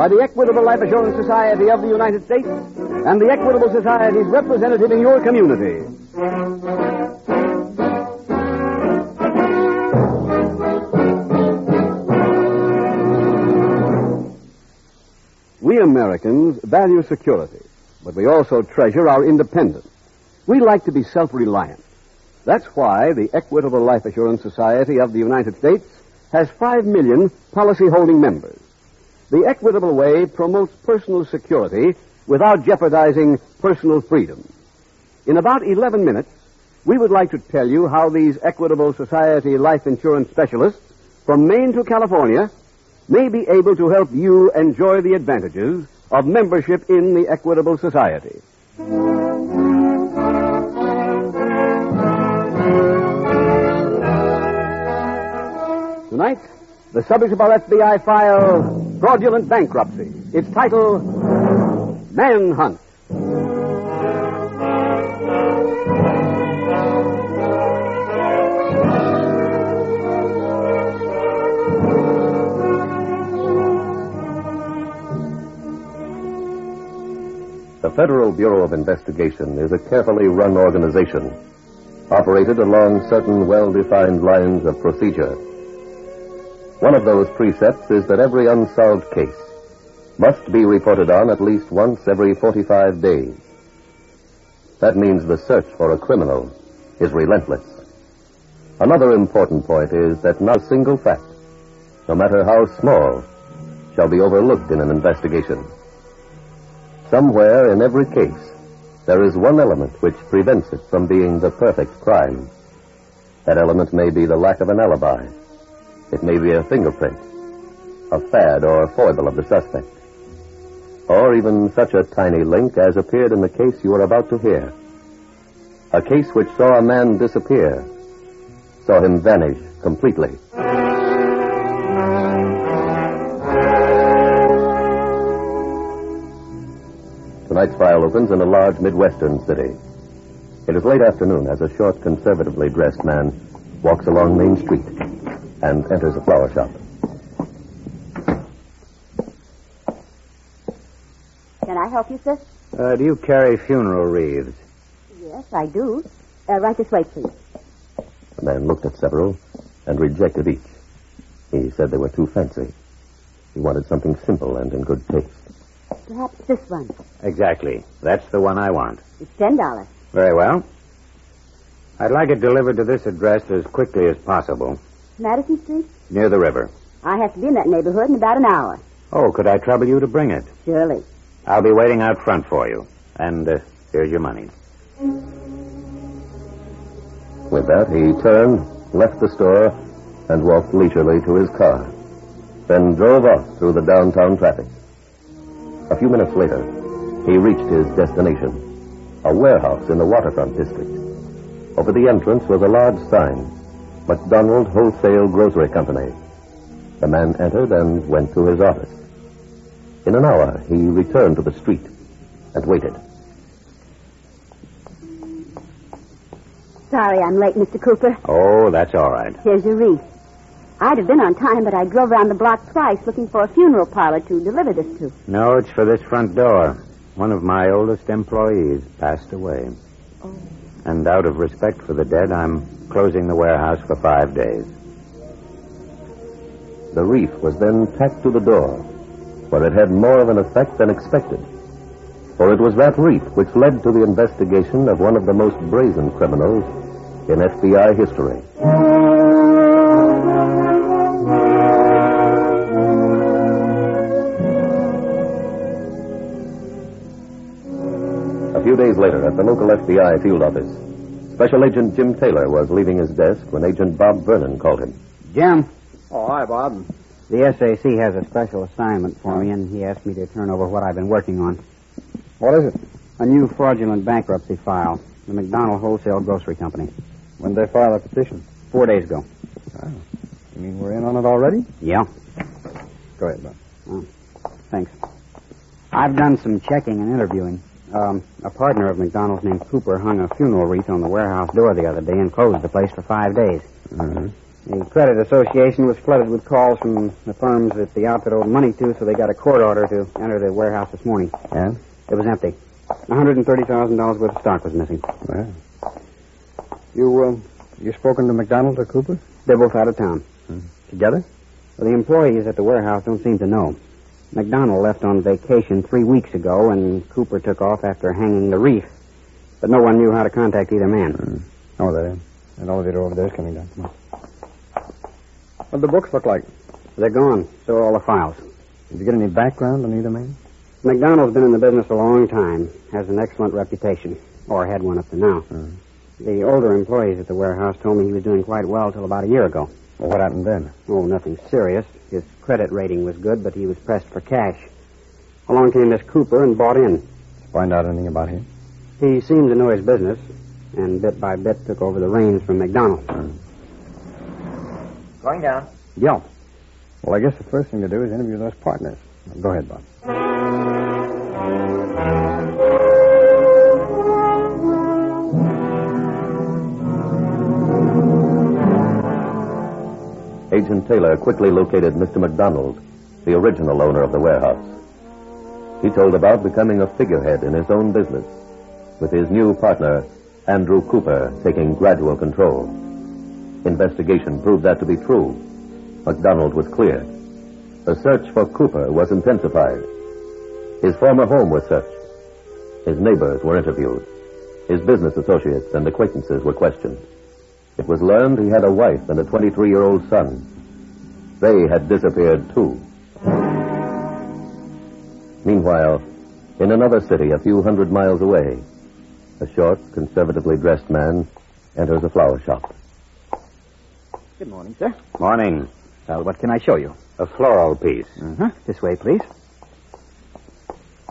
by the Equitable Life Assurance Society of the United States and the Equitable Society's representative in your community. We Americans value security, but we also treasure our independence. We like to be self reliant. That's why the Equitable Life Assurance Society of the United States has five million policy holding members. The Equitable Way promotes personal security without jeopardizing personal freedom. In about 11 minutes, we would like to tell you how these Equitable Society life insurance specialists from Maine to California may be able to help you enjoy the advantages of membership in the Equitable Society. Tonight, the subject of our FBI file, Fraudulent Bankruptcy. Its title, Manhunt. The Federal Bureau of Investigation is a carefully run organization, operated along certain well defined lines of procedure. One of those precepts is that every unsolved case must be reported on at least once every 45 days. That means the search for a criminal is relentless. Another important point is that not a single fact, no matter how small, shall be overlooked in an investigation. Somewhere in every case, there is one element which prevents it from being the perfect crime. That element may be the lack of an alibi. It may be a fingerprint, a fad or foible of the suspect, or even such a tiny link as appeared in the case you are about to hear. A case which saw a man disappear, saw him vanish completely. Tonight's file opens in a large Midwestern city. It is late afternoon as a short, conservatively dressed man walks along Main Street and enters a flower shop. Can I help you, sir? Uh, do you carry funeral wreaths? Yes, I do. Uh, right this way, please. The man looked at several and rejected each. He said they were too fancy. He wanted something simple and in good taste. Perhaps this one. Exactly. That's the one I want. It's ten dollars. Very well. I'd like it delivered to this address as quickly as possible, Madison Street? near the river. I have to be in that neighborhood in about an hour. Oh, could I trouble you to bring it? Surely. I'll be waiting out front for you. And uh, here's your money. With that, he turned, left the store, and walked leisurely to his car. Then drove off through the downtown traffic. A few minutes later, he reached his destination, a warehouse in the waterfront district. Over the entrance was a large sign, McDonald Wholesale Grocery Company. The man entered and went to his office. In an hour, he returned to the street and waited. Sorry I'm late, Mr. Cooper. Oh, that's all right. Here's your wreath. I'd have been on time, but I drove around the block twice looking for a funeral parlor to deliver this to. No, it's for this front door. One of my oldest employees passed away. Oh. And out of respect for the dead, I'm closing the warehouse for five days. The wreath was then tacked to the door, where it had more of an effect than expected. For it was that wreath which led to the investigation of one of the most brazen criminals in FBI history. A few days later, at the local FBI field office, Special Agent Jim Taylor was leaving his desk when Agent Bob Vernon called him. Jim. Oh, hi, Bob. The SAC has a special assignment for me, and he asked me to turn over what I've been working on. What is it? A new fraudulent bankruptcy file. The McDonald Wholesale Grocery Company. When did they file a petition? Four days ago. Oh. You mean we're in on it already? Yeah. Go ahead, Bob. Oh, thanks. I've done some checking and interviewing. Um, a partner of McDonald's named Cooper hung a funeral wreath on the warehouse door the other day and closed the place for five days. Mm-hmm. The credit association was flooded with calls from the firms that the outfit owed money to, so they got a court order to enter the warehouse this morning. And? It was empty. $130,000 worth of stock was missing. Well. You, uh, you spoken to McDonald or Cooper? They're both out of town. Together? Well, the employees at the warehouse don't seem to know. McDonald left on vacation three weeks ago, and Cooper took off after hanging the wreath. But no one knew how to contact either man. Oh, there. That elevator over there is coming down. Come on. What do the books look like? They're gone. So are all the files. Did you get any background on either man? McDonald's been in the business a long time, has an excellent reputation, or had one up to now. Hmm. The older employees at the warehouse told me he was doing quite well till about a year ago. Well, what happened then? Oh, nothing serious. His credit rating was good, but he was pressed for cash. Along came this Cooper and bought in. Did you find out anything about him? He seemed to know his business, and bit by bit took over the reins from McDonald. Hmm. Going down. Yeah. Well, I guess the first thing to do is interview those partners. Go ahead, Bob. Agent Taylor quickly located Mr. McDonald, the original owner of the warehouse. He told about becoming a figurehead in his own business, with his new partner, Andrew Cooper, taking gradual control. Investigation proved that to be true. McDonald was cleared. The search for Cooper was intensified. His former home was searched. His neighbors were interviewed. His business associates and acquaintances were questioned. It was learned he had a wife and a 23 year old son. They had disappeared too. Meanwhile, in another city a few hundred miles away, a short, conservatively dressed man enters a flower shop. Good morning, sir. Morning. Well, what can I show you? A floral piece. Uh-huh. This way, please.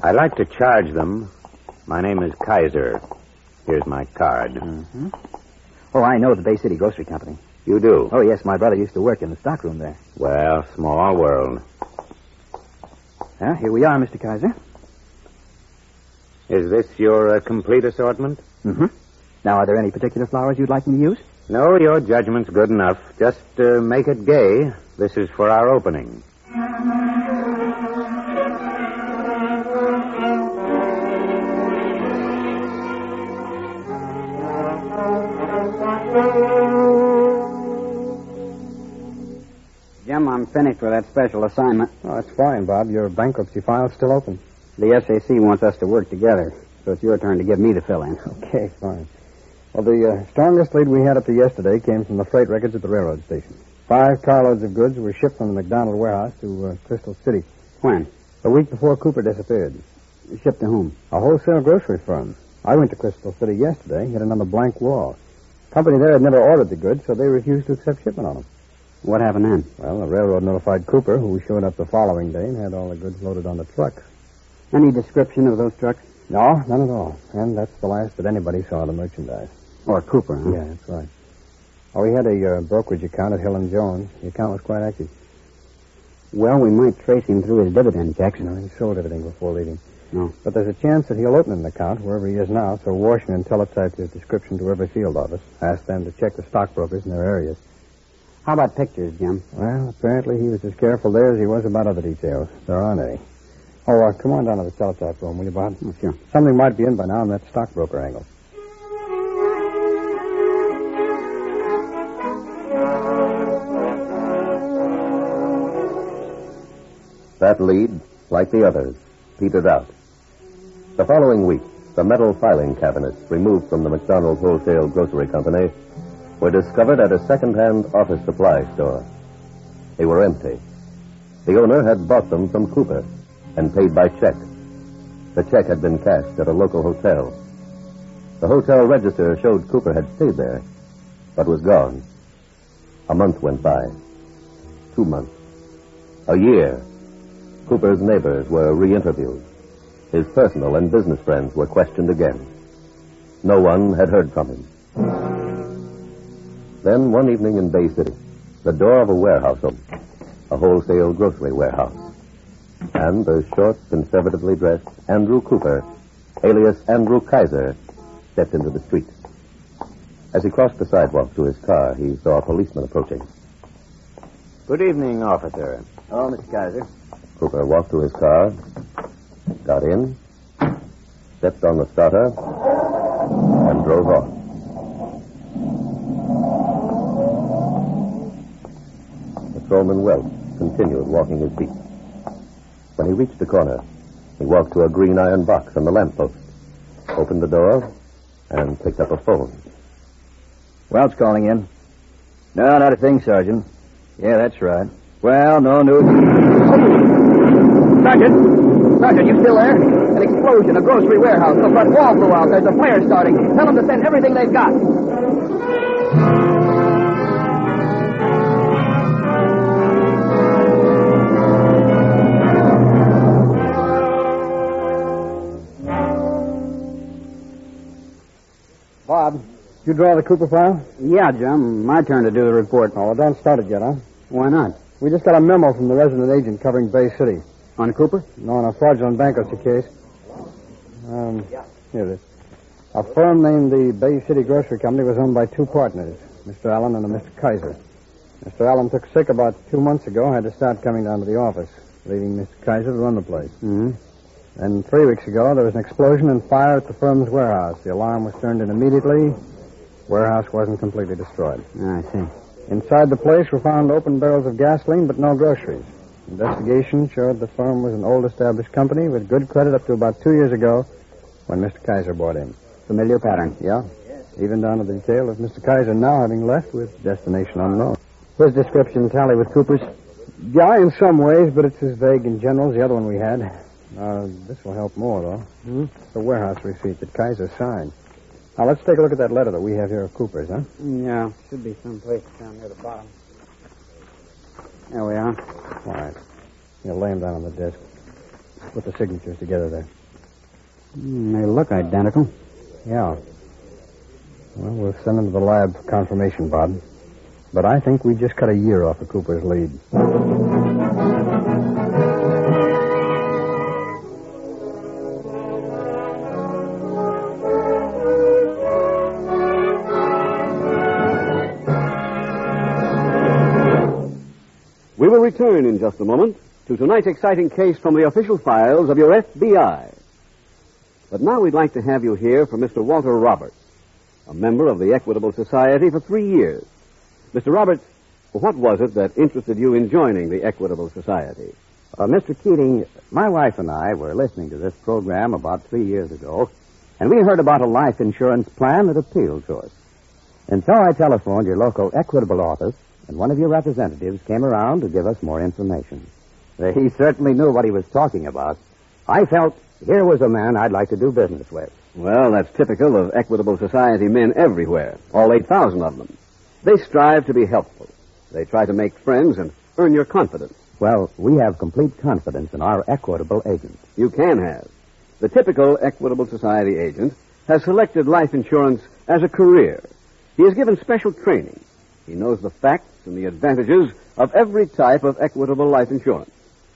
I'd like to charge them. My name is Kaiser. Here's my card. Mm-hmm. Oh, I know the Bay City Grocery Company. You do? Oh, yes, my brother used to work in the stockroom there. Well, small world. Well, here we are, Mr. Kaiser. Is this your uh, complete assortment? Mm-hmm. Now, are there any particular flowers you'd like me to use? No, your judgment's good enough. Just uh, make it gay. This is for our opening. I'm finished with that special assignment. Oh, that's fine, Bob. Your bankruptcy file's still open. The SAC wants us to work together, so it's your turn to give me the fill in. Okay, fine. Well, the uh, strongest lead we had up to yesterday came from the freight records at the railroad station. Five carloads of goods were shipped from the McDonald warehouse to uh, Crystal City When? a week before Cooper disappeared. Shipped to whom? A wholesale grocery firm. I went to Crystal City yesterday, hit another blank wall. Company there had never ordered the goods, so they refused to accept shipment on them. What happened then? Well, the railroad notified Cooper, who showed up the following day and had all the goods loaded on the trucks. Any description of those trucks? No, none at all. And that's the last that anybody saw of the merchandise. Or Cooper, huh? Yeah, that's right. Oh, we had a uh, brokerage account at Hill and Jones. The account was quite active. Well, we might trace him through his dividend checks. Know, he sold everything before leaving. No. But there's a chance that he'll open an account wherever he is now, so Washington teletyped his description to every field office. Asked them to check the stockbrokers in their areas. How about pictures, Jim? Well, apparently he was as careful there as he was about other details. There aren't any. Oh, uh, come on down to the teletype room, will you, Bob? Oh, sure. Something might be in by now on that stockbroker angle. That lead, like the others, petered out. The following week, the metal filing cabinets removed from the McDonald's Wholesale Grocery Company were discovered at a second-hand office supply store. They were empty. The owner had bought them from Cooper and paid by check. The check had been cashed at a local hotel. The hotel register showed Cooper had stayed there, but was gone. A month went by. Two months. A year. Cooper's neighbors were re interviewed. His personal and business friends were questioned again. No one had heard from him. Then, one evening in Bay City, the door of a warehouse opened, a wholesale grocery warehouse. And the short, conservatively dressed Andrew Cooper, alias Andrew Kaiser, stepped into the street. As he crossed the sidewalk to his car, he saw a policeman approaching. Good evening, officer. Oh, Mr. Kaiser. Cooper walked to his car, got in, stepped on the starter, and drove off. Patrolman Welch continued walking his beat. When he reached the corner, he walked to a green iron box on the lamppost, opened the door, and picked up a phone. Welch calling in. No, not a thing, Sergeant. Yeah, that's right. Well, no news. Sergeant! Sergeant, you still there? An explosion, a grocery warehouse. The front wall blew out. There's a fire starting. Tell them to send everything they've got. You draw the Cooper file? Yeah, Jim. My turn to do the report. Oh, don't start it yet, huh? Why not? We just got a memo from the resident agent covering Bay City. On Cooper? No, on a fraudulent bankruptcy case. Um, here it is. A firm named the Bay City Grocery Company was owned by two partners, Mr. Allen and a Mr. Kaiser. Mr. Allen took sick about two months ago, had to start coming down to the office, leaving Mr. Kaiser to run the place. Mm-hmm. And three weeks ago, there was an explosion and fire at the firm's warehouse. The alarm was turned in immediately. Warehouse wasn't completely destroyed. I see. Inside the place were found open barrels of gasoline, but no groceries. Investigation showed the firm was an old established company with good credit up to about two years ago when Mr. Kaiser bought in. Familiar pattern. Yeah. Even down to the detail of Mr. Kaiser now having left with destination unknown. His description tally with Cooper's? Yeah, in some ways, but it's as vague in general as the other one we had. Uh, this will help more, though. Hmm? The warehouse receipt that Kaiser signed. Now, let's take a look at that letter that we have here of Cooper's, huh? Yeah. Should be someplace down near the bottom. There we are. All right. You lay them down on the desk. Put the signatures together there. Mm, they look identical. Yeah. Well, we'll send them to the lab for confirmation, Bob. But I think we just cut a year off of Cooper's lead. Return in just a moment to tonight's exciting case from the official files of your FBI. But now we'd like to have you hear from Mr. Walter Roberts, a member of the Equitable Society for three years. Mr. Roberts, what was it that interested you in joining the Equitable Society? Uh, Mr. Keating, my wife and I were listening to this program about three years ago, and we heard about a life insurance plan that appealed to us. And so I telephoned your local Equitable office, and one of your representatives came around to give us more information. Uh, He certainly knew what he was talking about. I felt here was a man I'd like to do business with. Well, that's typical of Equitable Society men everywhere, all 8,000 of them. They strive to be helpful. They try to make friends and earn your confidence. Well, we have complete confidence in our Equitable agent. You can have. The typical Equitable Society agent has selected life insurance as a career. He is given special training. He knows the facts and the advantages of every type of equitable life insurance.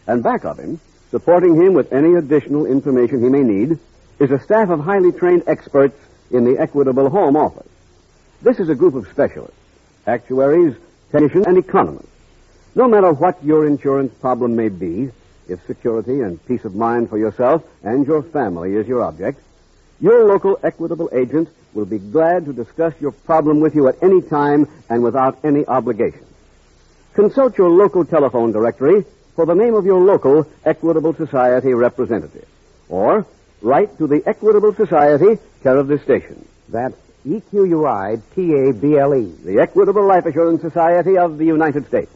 And back of him, supporting him with any additional information he may need, is a staff of highly trained experts in the Equitable Home Office. This is a group of specialists, actuaries, technicians, and economists. No matter what your insurance problem may be, if security and peace of mind for yourself and your family is your object, your local Equitable agent will be glad to discuss your problem with you at any time and without any obligation. Consult your local telephone directory for the name of your local Equitable Society representative. Or write to the Equitable Society, care of this station. That's E E-Q-U-I T-A-B-L-E. The Equitable Life Assurance Society of the United States.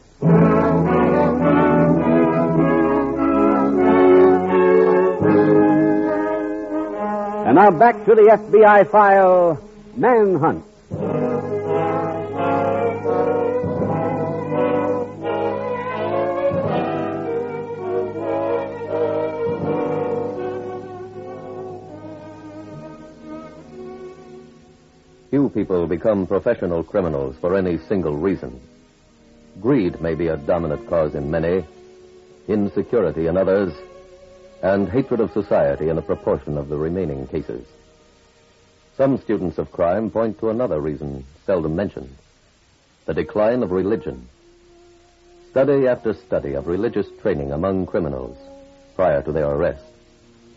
And now back to the FBI file Manhunt. Few people become professional criminals for any single reason. Greed may be a dominant cause in many, insecurity in others, and hatred of society in a proportion of the remaining cases. Some students of crime point to another reason seldom mentioned the decline of religion. Study after study of religious training among criminals prior to their arrest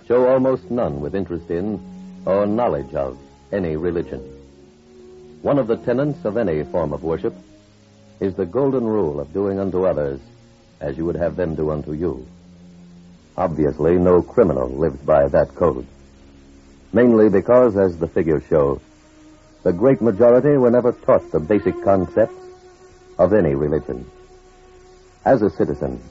show almost none with interest in or knowledge of any religion. One of the tenets of any form of worship is the golden rule of doing unto others as you would have them do unto you. Obviously, no criminal lives by that code. Mainly because, as the figures show, the great majority were never taught the basic concepts of any religion. As a citizen,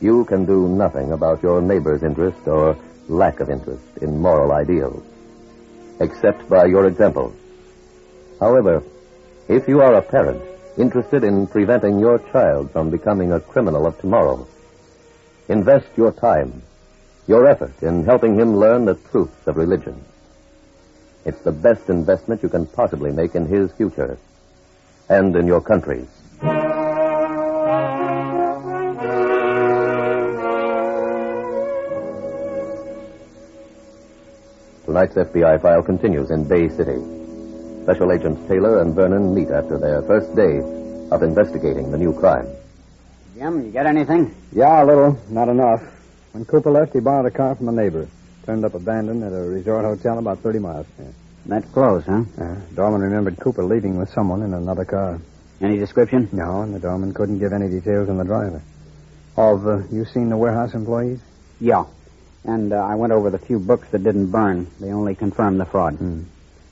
you can do nothing about your neighbor's interest or lack of interest in moral ideals, except by your example. However, if you are a parent interested in preventing your child from becoming a criminal of tomorrow, invest your time, your effort in helping him learn the truths of religion. It's the best investment you can possibly make in his future and in your country's. Tonight's FBI file continues in Bay City. Special Agents Taylor and Vernon meet after their first day of investigating the new crime. Jim, you get anything? Yeah, a little. Not enough. When Cooper left, he borrowed a car from a neighbor. Turned up abandoned at a resort hotel about 30 miles from here. That's close, huh? Uh, Dorman remembered Cooper leaving with someone in another car. Any description? No, and the doorman couldn't give any details on the driver. Have uh, you seen the warehouse employees? Yeah. And uh, I went over the few books that didn't burn. They only confirmed the fraud. Hmm.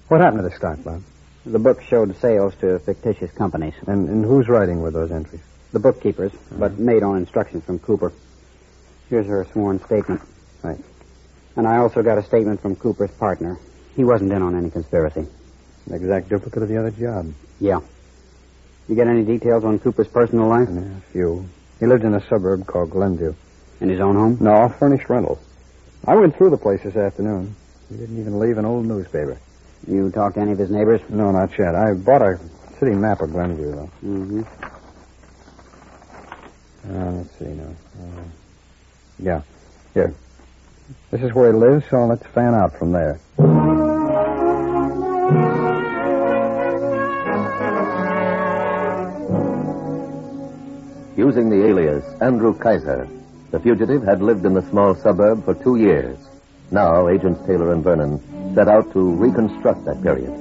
What happened to the stock, Bob? The books showed sales to fictitious companies. And, and whose writing were those entries? The bookkeepers, but made on instructions from Cooper. Here's her sworn statement. Right. And I also got a statement from Cooper's partner. He wasn't in on any conspiracy. An exact duplicate of the other job. Yeah. You get any details on Cooper's personal life? Yeah, a few. He lived in a suburb called Glenview. In his own home? No, furnished rental. I went through the place this afternoon. He didn't even leave an old newspaper. You talked to any of his neighbors? No, not yet. I bought a city map of Glenview, though. Mm-hmm. Uh, let's see now. Uh, yeah. Here. This is where he lives, so let's fan out from there. Using the alias Andrew Kaiser, the fugitive had lived in the small suburb for two years. Now, Agents Taylor and Vernon set out to reconstruct that period.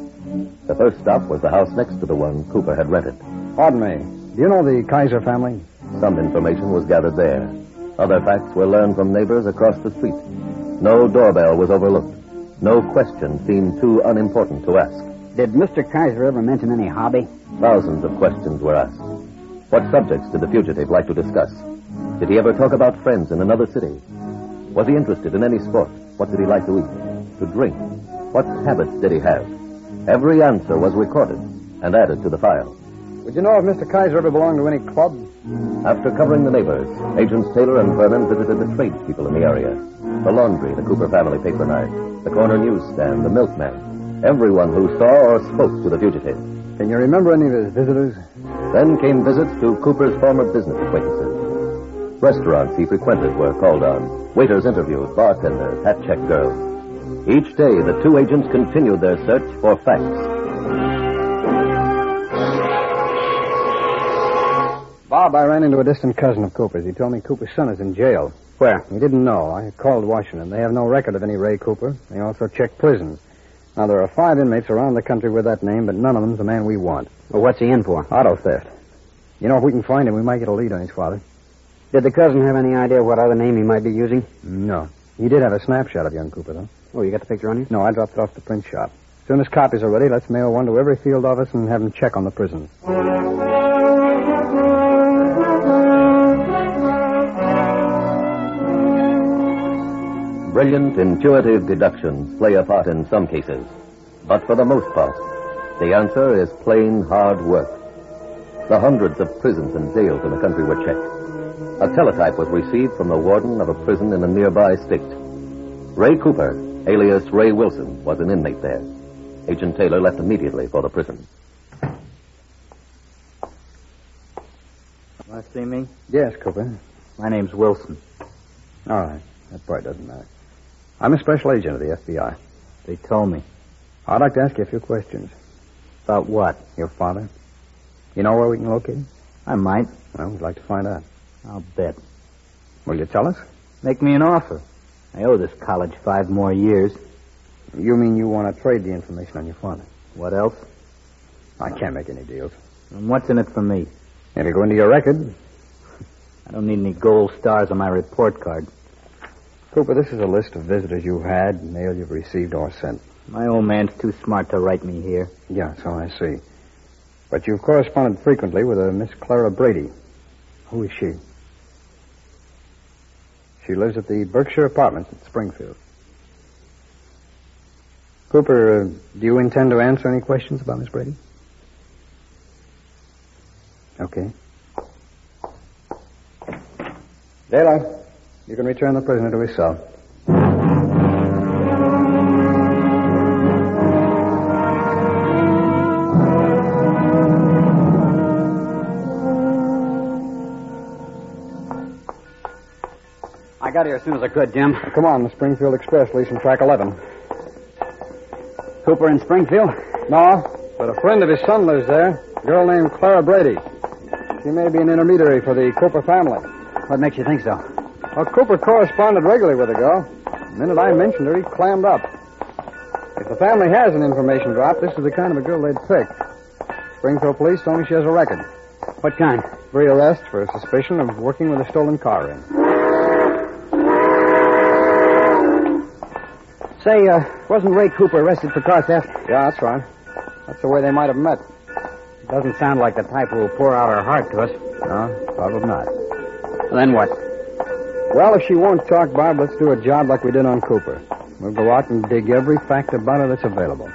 The first stop was the house next to the one Cooper had rented. Pardon me. Do you know the Kaiser family? Some information was gathered there. Other facts were learned from neighbors across the street. No doorbell was overlooked. No question seemed too unimportant to ask. Did Mr. Kaiser ever mention any hobby? Thousands of questions were asked. What subjects did the fugitive like to discuss? Did he ever talk about friends in another city? Was he interested in any sport? What did he like to eat? To drink? What habits did he have? Every answer was recorded and added to the file. Would you know if Mr. Kaiser ever belonged to any club? After covering the neighbors, Agents Taylor and Vernon visited the tradespeople in the area. The laundry the Cooper family patronized, the corner newsstand, the milkman. Everyone who saw or spoke to the fugitive. Can you remember any of his visitors? Then came visits to Cooper's former business acquaintances. Restaurants he frequented were called on. Waiters interviewed, bartenders, hat check girls. Each day, the two agents continued their search for facts. Bob, I ran into a distant cousin of Cooper's. He told me Cooper's son is in jail. Where? He didn't know. I called Washington. They have no record of any Ray Cooper. They also checked prisons. Now, there are five inmates around the country with that name, but none of them's the man we want. Well, what's he in for? Auto theft. You know, if we can find him, we might get a lead on his father. Did the cousin have any idea what other name he might be using? No. He did have a snapshot of young Cooper, though. Oh, you got the picture on you? No, I dropped it off the print shop. As soon as copies are ready, let's mail one to every field office and have them check on the prisons. Brilliant, intuitive deductions play a part in some cases. But for the most part, the answer is plain hard work. The hundreds of prisons and jails in the country were checked. A teletype was received from the warden of a prison in a nearby state. Ray Cooper, alias Ray Wilson, was an inmate there. Agent Taylor left immediately for the prison. Want to see me? Yes, Cooper. My name's Wilson. All right. That part doesn't matter. I'm a special agent of the FBI. They told me. I'd like to ask you a few questions. About what? Your father? You know where we can locate him? I might. Well, we'd like to find out. I'll bet. Will you tell us? Make me an offer. I owe this college five more years. You mean you want to trade the information on your father? What else? I can't make any deals. And what's in it for me? It'll go into your record. I don't need any gold stars on my report card. Cooper, this is a list of visitors you've had, mail you've received or sent. My old man's too smart to write me here. Yeah, so I see. But you've corresponded frequently with a Miss Clara Brady. Who is she? She lives at the Berkshire Apartments at Springfield. Cooper, uh, do you intend to answer any questions about Miss Brady? Okay. Daylight, you can return the prisoner to his cell. I got here as soon as I could, Jim. Come on, the Springfield Express, leasing track 11. Cooper in Springfield? No, but a friend of his son lives there, a girl named Clara Brady. She may be an intermediary for the Cooper family. What makes you think so? Well, Cooper corresponded regularly with the girl. The minute I mentioned her, he clammed up. If the family has an information drop, this is the kind of a girl they'd pick. Springfield police told me she has a record. What kind? Three arrests for suspicion of working with a stolen car ring. Say, uh, wasn't Ray Cooper arrested for car theft? Yeah, that's right. That's the way they might have met. Doesn't sound like the type who will pour out her heart to us. No, probably not. Then what? Well, if she won't talk, Bob, let's do a job like we did on Cooper. We'll go out and dig every fact about her that's available.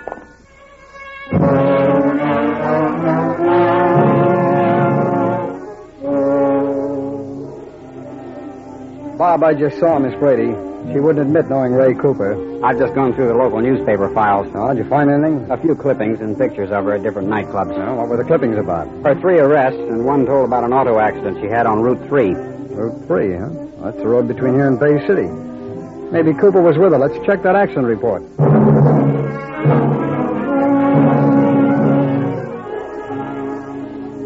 Bob, I just saw Miss Brady. She wouldn't admit knowing Ray Cooper. I've just gone through the local newspaper files. Oh, did you find anything? A few clippings and pictures of her at different nightclubs. No, what were the clippings about? Her three arrests, and one told about an auto accident she had on Route 3. Route 3, huh? That's the road between here and Bay City. Maybe Cooper was with her. Let's check that accident report.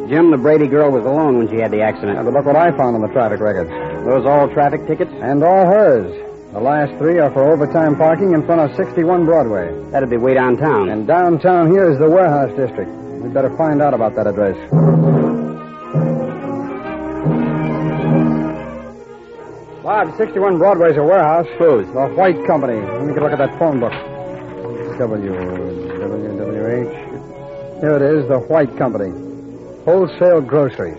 Jim, the Brady girl was alone when she had the accident. Now, but look what I found on the traffic records. Those all traffic tickets? And all hers. The last three are for overtime parking in front of 61 Broadway. That'd be way downtown. And downtown here is the warehouse district. We'd better find out about that address. Bob, 61 Broadway's a warehouse. Whose? The White Company. Let me get a look at that phone book. W, W, W, H. Here it is, the White Company. Wholesale groceries.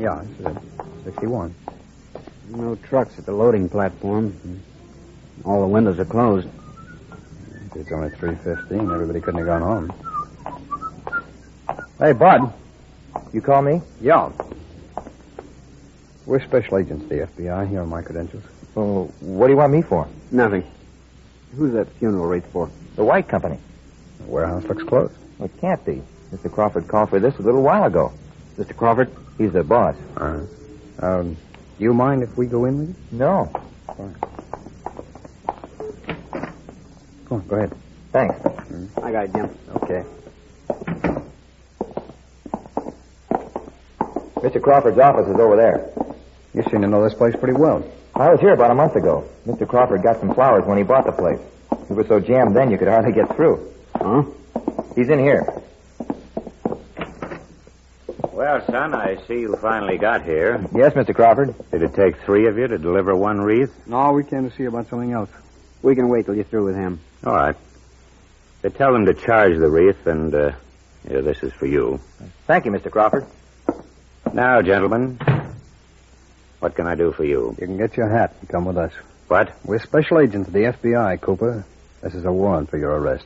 Yeah, this is it. 61. No trucks at the loading platform. All the windows are closed. It's only 3.15. Everybody couldn't have gone home. Hey, Bud. You call me? Yeah. We're special agents the FBI. Here are my credentials. Well, what do you want me for? Nothing. Who's that funeral wreath for? The White Company. The warehouse looks closed. Well, it can't be. Mr. Crawford called for this a little while ago. Mr. Crawford? He's the boss. Uh-huh. Um, do you mind if we go in with you? No. Go on, go ahead. Thanks. Hmm? I got it, Jim. Okay. Mr. Crawford's office is over there. You seem to know this place pretty well. I was here about a month ago. Mr. Crawford got some flowers when he bought the place. We was so jammed then you could hardly get through. Huh? He's in here. Well, son, I see you finally got here. Yes, Mr. Crawford. Did it take three of you to deliver one wreath? No, we came to see about something else. We can wait till you're through with him. All right. They tell them to charge the wreath, and uh, here, this is for you. Thank you, Mr. Crawford. Now, gentlemen, what can I do for you? You can get your hat and come with us. What? We're special agents of the FBI, Cooper. This is a warrant for your arrest.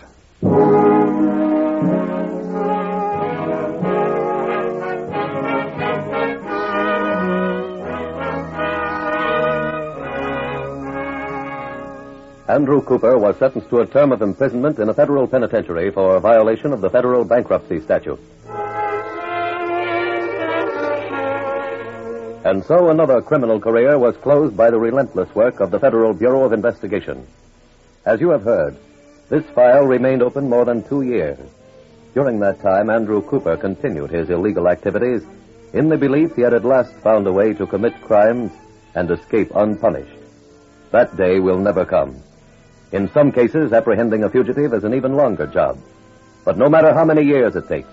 Andrew Cooper was sentenced to a term of imprisonment in a federal penitentiary for violation of the federal bankruptcy statute. And so another criminal career was closed by the relentless work of the Federal Bureau of Investigation. As you have heard, this file remained open more than two years. During that time, Andrew Cooper continued his illegal activities in the belief he had at last found a way to commit crimes and escape unpunished. That day will never come. In some cases, apprehending a fugitive is an even longer job. But no matter how many years it takes,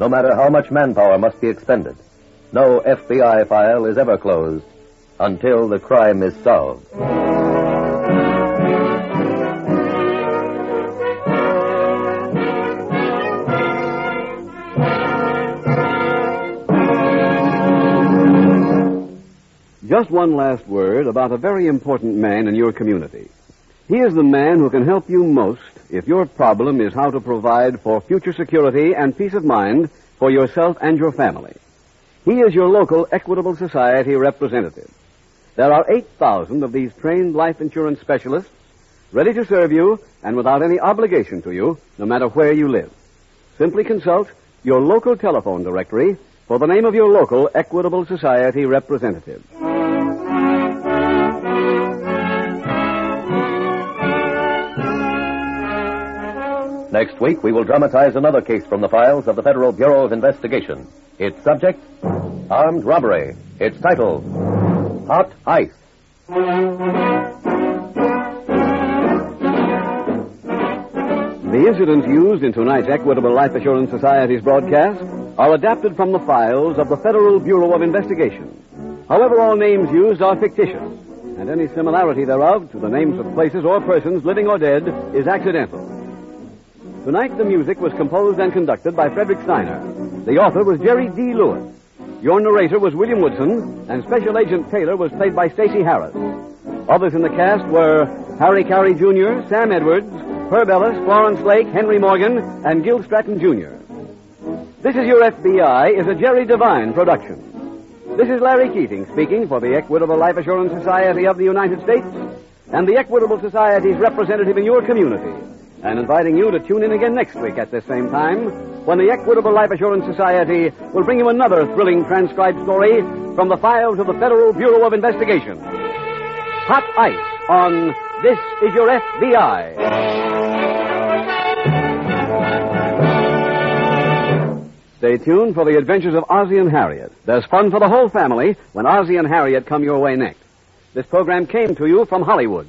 no matter how much manpower must be expended, no FBI file is ever closed until the crime is solved. Just one last word about a very important man in your community. He is the man who can help you most if your problem is how to provide for future security and peace of mind for yourself and your family. He is your local Equitable Society representative. There are 8,000 of these trained life insurance specialists ready to serve you and without any obligation to you, no matter where you live. Simply consult your local telephone directory for the name of your local Equitable Society representative. Next week, we will dramatize another case from the files of the Federal Bureau of Investigation. Its subject, armed robbery. Its title, Hot Ice. The incidents used in tonight's Equitable Life Assurance Society's broadcast are adapted from the files of the Federal Bureau of Investigation. However, all names used are fictitious, and any similarity thereof to the names of places or persons, living or dead, is accidental. Tonight, the music was composed and conducted by Frederick Steiner. The author was Jerry D. Lewis. Your narrator was William Woodson, and Special Agent Taylor was played by Stacey Harris. Others in the cast were Harry Carey Jr., Sam Edwards, Herb Ellis, Florence Lake, Henry Morgan, and Gil Stratton Jr. This is Your FBI is a Jerry Devine production. This is Larry Keating speaking for the Equitable Life Assurance Society of the United States and the Equitable Society's representative in your community, and inviting you to tune in again next week at this same time when the Equitable Life Assurance Society will bring you another thrilling transcribed story from the files of the Federal Bureau of Investigation. Hot Ice on This Is Your FBI. Stay tuned for the adventures of Ozzie and Harriet. There's fun for the whole family when Ozzie and Harriet come your way next. This program came to you from Hollywood.